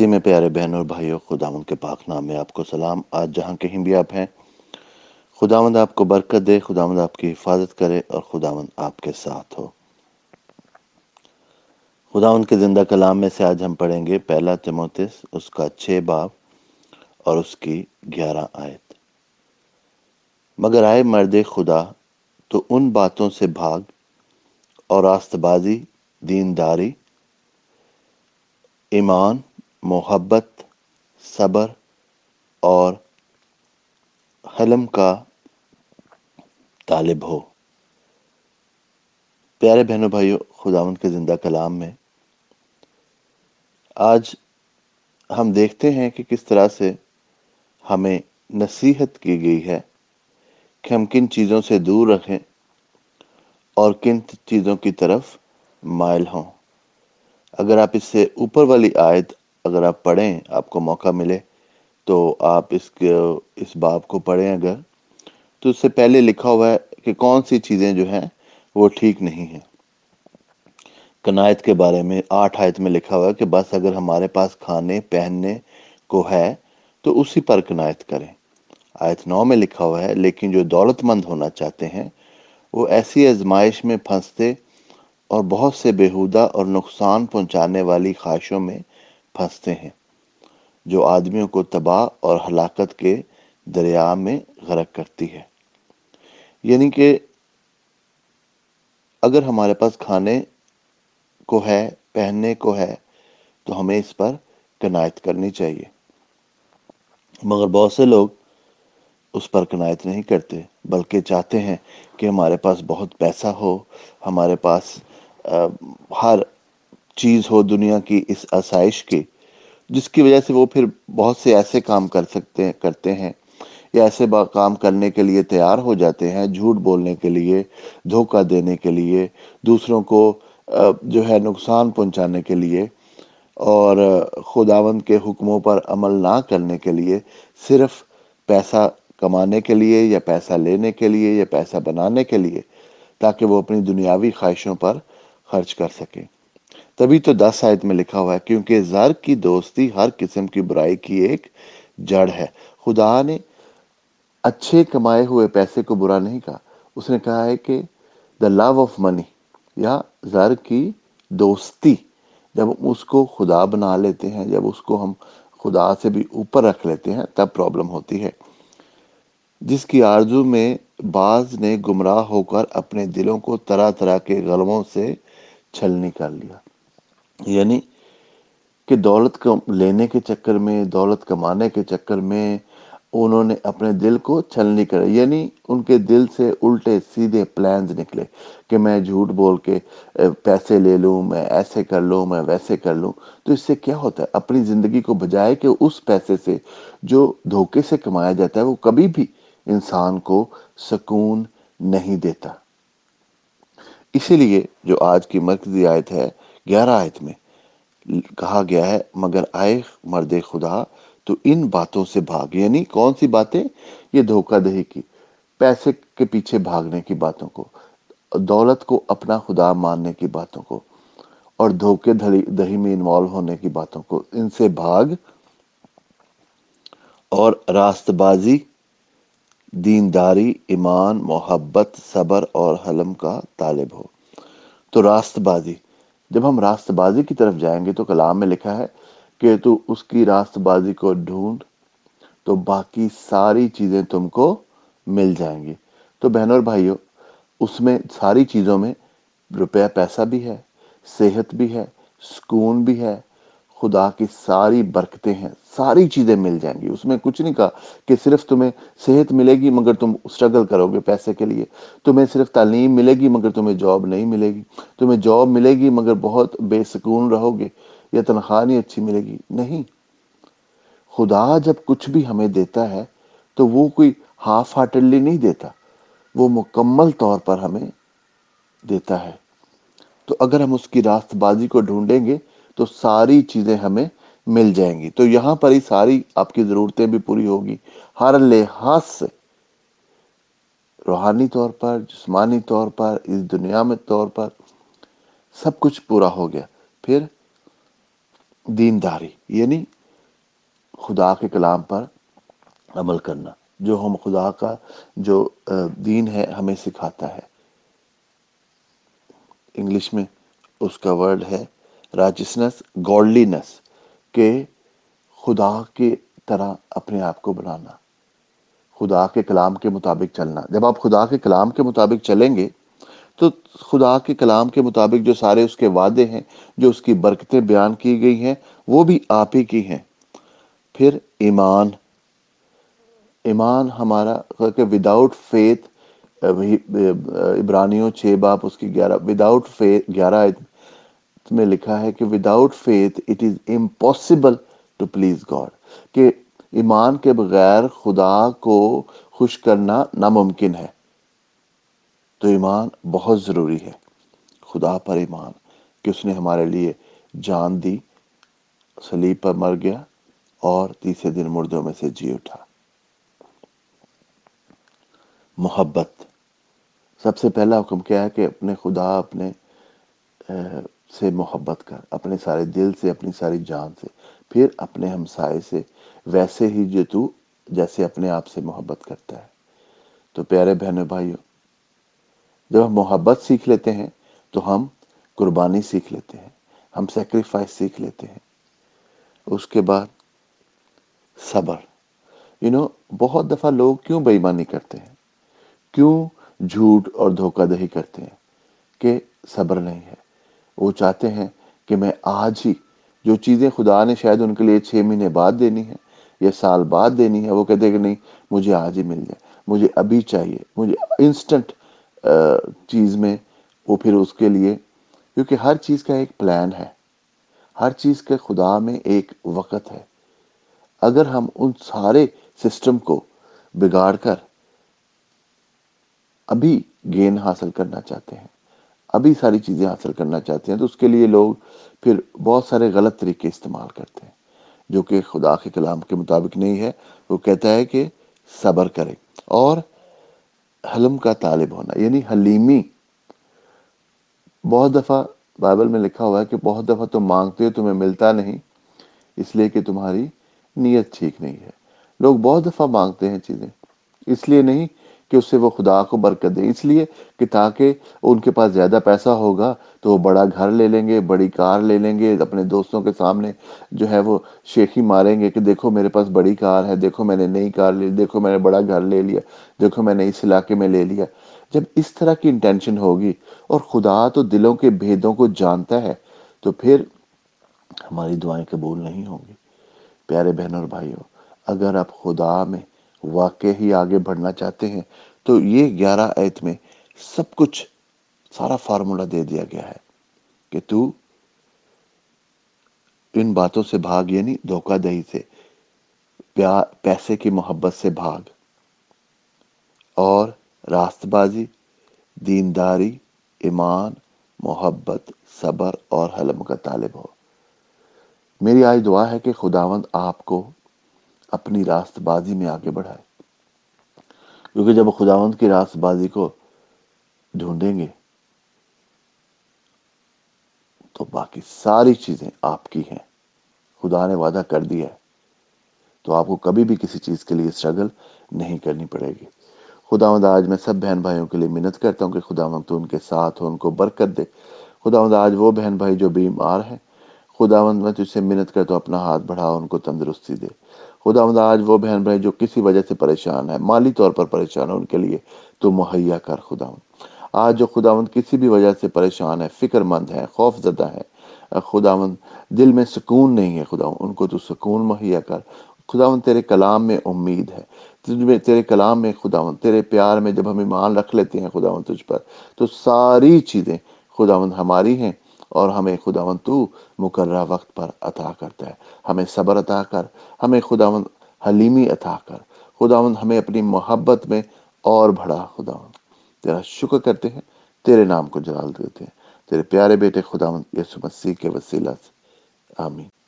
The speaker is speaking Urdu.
جی میں پیارے بہن اور بھائیوں، خداوند کے پاک نام میں آپ کو سلام۔ آج جہاں کہیں بھی آپ ہیں، خداوند آپ کو برکت دے، خداوند آپ کی حفاظت کرے اور خداوند آپ کے ساتھ ہو۔ خداوند کے زندہ کلام میں سے آج ہم پڑھیں گے پہلا تموتس اس کا چھ باب اور اس کی گیارہ آیت۔ مگر آئے مرد خدا، تو ان باتوں سے بھاگ اور راست بازی دینداری، ایمان محبت، صبر اور حلم کا طالب ہو۔ پیارے بہنوں، بھائیوں خداون کے زندہ کلام میں آج ہم دیکھتے ہیں کہ کس طرح سے ہمیں نصیحت کی گئی ہے کہ ہم کن چیزوں سے دور رکھیں اور کن چیزوں کی طرف مائل ہوں۔ اگر آپ اس سے اوپر والی آیت اگر آپ پڑھیں، آپ کو موقع ملے تو آپ اس کے، اس باب کو پڑھیں اگر۔ تو اس سے پہلے لکھا ہوا ہے کہ کون سی چیزیں جو ہیں وہ ٹھیک نہیں ہیں۔ کنایت کے بارے میں آٹھ آیت میں لکھا ہوا ہے کہ بس اگر ہمارے پاس کھانے، پہننے کو ہے تو اسی پر کنایت کریں۔ آیت نو میں لکھا ہوا ہے، لیکن جو دولت مند ہونا چاہتے ہیں، وہ ایسی ازمائش میں پھنستے اور بہت سے بےحودہ اور نقصان پہنچانے والی خواہشوں میں پھنستے ہیں، جو آدمیوں کو تباہ اور ہلاکت کے دریا میں غرق کرتی ہے۔ یعنی کہ اگر ہمارے پاس کھانے کو ہے، پہننے کو ہے، تو ہمیں اس پر کنایت کرنی چاہیے۔ مگر بہت سے لوگ اس پر کنایت نہیں کرتے، بلکہ چاہتے ہیں کہ ہمارے پاس بہت پیسہ ہو، ہمارے پاس ہر چیز ہو دنیا کی اس آسائش کی، جس کی وجہ سے وہ پھر بہت سے ایسے کام کر سکتے، کرتے ہیں، یا ایسے کام کرنے کے لیے تیار ہو جاتے ہیں، جھوٹ بولنے کے لیے، دھوکہ دینے کے لیے، دوسروں کو جو ہے نقصان پہنچانے کے لیے، اور خداوند کے حکموں پر عمل نہ کرنے کے لیے، صرف پیسہ کمانے کے لیے، یا پیسہ لینے کے لیے، یا پیسہ بنانے کے لیے، تاکہ وہ اپنی دنیاوی خواہشوں پر خرچ کر سکیں۔ تبھی تو دس آیت میں لکھا ہوا ہے، کیونکہ زر کی دوستی ہر قسم کی برائی کی ایک جڑ ہے۔ خدا نے اچھے کمائے ہوئے پیسے کو برا نہیں کہا۔ اس نے کہا ہے کہ دا لو آف منی یا زر کی دوستی، جب اس کو خدا بنا لیتے ہیں، جب اس کو ہم خدا سے بھی اوپر رکھ لیتے ہیں، تب پرابلم ہوتی ہے۔ جس کی آرزو میں بعض نے گمراہ ہو کر اپنے دلوں کو طرح طرح کے غلبوں سے چھلنی کر لیا۔ یعنی کہ دولت لینے کے چکر میں، دولت کمانے کے چکر میں انہوں نے اپنے دل کو چھلنی کر یعنی ان کے دل سے الٹے سیدھے پلانز نکلے کہ میں جھوٹ بول کے پیسے لے لوں، میں ایسے کر لوں، میں ویسے کر لوں۔ تو اس سے کیا ہوتا ہے؟ اپنی زندگی کو بجائے کہ اس پیسے سے جو دھوکے سے کمایا جاتا ہے، وہ کبھی بھی انسان کو سکون نہیں دیتا۔ اسی لیے جو آج کی مرکزی آیت ہے گیارہ آیت میں کہا گیا ہے، مگر آئے مرد خدا، تو ان باتوں سے بھاگ۔ یعنی کون سی باتیں؟ یہ دھوکہ دہی کی، پیسے کے پیچھے بھاگنے کی باتوں کو، دولت کو اپنا خدا ماننے کی باتوں کو، اور دھوکے دہی میں انوالو ہونے کی باتوں کو۔ ان سے بھاگ۔ اور راست بازی دینداری، ایمان، محبت، صبر اور حلم کا طالب ہو۔ تو راست بازی جب ہم راست بازی کی طرف جائیں گے تو کلام میں لکھا ہے کہ تو اس کی راست بازی کو ڈھونڈ، تو باقی ساری چیزیں تم کو مل جائیں گی۔ تو بہنوں اور بھائیوں، اس میں ساری چیزوں میں روپیہ پیسہ بھی ہے، صحت بھی ہے، سکون بھی ہے، خدا کی ساری برکتیں ہیں ساری چیزیں مل جائیں گی۔ اس میں کچھ نہیں کہا کہ صرف تمہیں صحت ملے گی مگر تم اسٹرگل کرو گے پیسے کے لیے۔ تمہیں صرف تعلیم ملے گی مگر تمہیں جاب نہیں ملے گی۔ تمہیں جاب ملے گی مگر بہت بے سکون رہو گے یا تنخواہ نہیں اچھی ملے گی۔ نہیں۔ خدا جب کچھ بھی ہمیں دیتا ہے تو وہ کوئی ہاف ہارٹڈلی نہیں دیتا۔ وہ مکمل طور پر ہمیں دیتا ہے۔ تو اگر ہم اس کی راست بازی کو ڈھونڈیں گے تو ساری چیزیں ہمیں مل جائیں گی۔ تو یہاں پر ہی ساری آپ کی ضرورتیں بھی پوری ہوگی ہر لحاظ سے، روحانی طور پر، جسمانی طور پر، اس دنیا میں طور پر سب کچھ پورا ہو گیا۔ پھر دینداری یعنی خدا کے کلام پر عمل کرنا، جو ہم خدا کا، جو دین ہے، ہمیں سکھاتا ہے۔ انگلش میں اس کا ورڈ ہے راجسنس گوڈلینس کہ خدا کی طرح اپنے آپ کو بنانا، خدا کے کلام کے مطابق چلنا۔ جب آپ خدا کے کلام کے مطابق چلیں گے، تو خدا کے کلام کے مطابق جو سارے اس کے وعدے ہیں، جو اس کی برکتیں بیان کی گئی ہیں، وہ بھی آپ ہی کی ہیں۔ پھر ایمان ایمان ہمارا کہ وداؤٹ فیتھ عبرانیوں چھ باپ اس کی گیارہ وداؤٹ فیتھ گیارہ میں لکھا ہے کہ without faith it is impossible to please God کہ ایمان کے بغیر خدا کو خوش کرنا ناممکن ہے۔ تو ایمان بہت ضروری ہے۔ خدا پر ایمان۔ کہ اس نے ہمارے لیے جان دی سلیب پر مر گیا اور تیسرے دن مردوں میں سے جی اٹھا۔ محبت۔ سب سے پہلا حکم کیا ہے کہ اپنے خدا، اپنے سے محبت کر، اپنے سارے دل سے، اپنی ساری جان سے، پھر اپنے ہمسائے سے، ویسے ہی جو تو جیسے اپنے آپ سے محبت کرتا ہے۔ تو پیارے بہنوں بھائیوں، جب ہم محبت سیکھ لیتے ہیں، تو ہم قربانی سیکھ لیتے ہیں، ہم سیکریفائس سیکھ لیتے ہیں۔ اس کے بعد صبر۔ یو نو بہت دفعہ لوگ کیوں بےمانی کرتے ہیں؟ کیوں جھوٹ اور دھوکہ دہی کرتے ہیں کہ صبر نہیں ہے؟ وہ چاہتے ہیں کہ میں آج ہی جو چیزیں خدا نے شاید ان کے لیے چھ مہینے بعد دینی ہے یا سال بعد دینی ہے وہ کہتے ہیں کہ نہیں، مجھے آج ہی مل جائے، مجھے ابھی چاہیے، مجھے انسٹنٹ چیز میں وہ پھر اس کے لیے، کیونکہ ہر چیز کا ایک پلان ہے، ہر چیز کے خدا میں ایک وقت ہے۔ اگر ہم ان سارے سسٹم کو بگاڑ کر ابھی گین حاصل کرنا چاہتے ہیں ابھی ساری چیزیں حاصل کرنا چاہتے ہیں، تو اس کے لیے لوگ پھر بہت سارے غلط طریقے استعمال کرتے ہیں، جو کہ خدا کے کلام کے مطابق نہیں ہے۔ وہ کہتا ہے کہ صبر کرے اور حلم کا طالب ہونا یعنی حلیمی۔ بہت دفعہ بائبل میں لکھا ہوا ہے کہ بہت دفعہ تم مانگتے ہو، تمہیں ملتا نہیں، اس لیے کہ تمہاری نیت ٹھیک نہیں ہے۔ لوگ بہت دفعہ مانگتے ہیں چیزیں، اس لیے نہیں کہ اس سے وہ خدا کو برکت دے۔ اس لیے کہ تاکہ ان کے پاس زیادہ پیسہ ہوگا تو وہ بڑا گھر لے لیں گے، بڑی کار لے لیں گے، اپنے دوستوں کے سامنے جو ہے وہ شیخی ماریں گے کہ دیکھو میرے پاس بڑی کار ہے، دیکھو میں نے نئی کار لے دیکھو میں نے بڑا گھر لے لیا، دیکھو میں نے اس علاقے میں لے لیا۔ جب اس طرح کی انٹینشن ہوگی اور خدا تو دلوں کے بھیدوں کو جانتا ہے تو پھر ہماری دعائیں قبول نہیں ہوں گی۔ پیارے بہن اور بھائیوں، اگر آپ خدا میں واقع ہی آگے بڑھنا چاہتے ہیں۔ تو یہ گیارہ ایت میں سب کچھ سارا فارمولا دے دیا گیا ہے کہ تو ان باتوں سے بھاگ یعنی دھوکہ دہی سے پیسے کی محبت سے بھاگ۔ اور راست بازی دینداری، ایمان، محبت، صبر اور حلم کا طالب ہو۔ میری آج دعا ہے کہ خداوند آپ کو اپنی راست بازی میں آگے بڑھائے۔ کیونکہ جب خداوند کی راست بازی کو ڈھونڈیں گے، تو باقی ساری چیزیں آپ کی ہیں۔ خدا نے وعدہ کر دیا ہے، تو آپ کو کبھی بھی کسی چیز کے لیے اسٹرگل نہیں کرنی پڑے گی۔ خدا مند آج میں سب بہن بھائیوں کے لیے منت کرتا ہوں کہ خدا مند تو ان کے ساتھ ہو، ان کو برکت دے۔ خدا مند آج وہ بہن بھائی جو بیمار ہیں خدا مند میں تجھ سے منت کرتا ہوں، اپنا ہاتھ بڑھا، ان کو تندرستی دے۔ خداوند، آج وہ بہن بھائی جو کسی وجہ سے پریشان ہے، مالی طور پر پریشان ہے، ان کے لیے تو مہیا کر خدا مند آج جو خداوند کسی بھی وجہ سے پریشان ہے، فکر مند ہے، خوف زدہ ہے خدا مند دل میں سکون نہیں ہے خدا ان کو تو سکون مہیا کر۔ خدا تیرے کلام میں امید ہے۔ تیرے کلام میں خدا مند تیرے پیار میں جب ہم ایمان رکھ لیتے ہیں خدا تجھ پر، تو ساری چیزیں خدا ہماری ہیں۔ اور ہمیں خداون تو مقررہ وقت پر عطا کرتا ہے۔ ہمیں صبر عطا کر، ہمیں خدا حلیمی عطا کر۔ خداون ہمیں اپنی محبت میں اور بڑھا۔ خداون تیرا شکر کرتے ہیں، تیرے نام کو جلال دیتے ہیں۔ تیرے پیارے بیٹے خداون یسو مسیح کے وسیلہ سے۔ آمین۔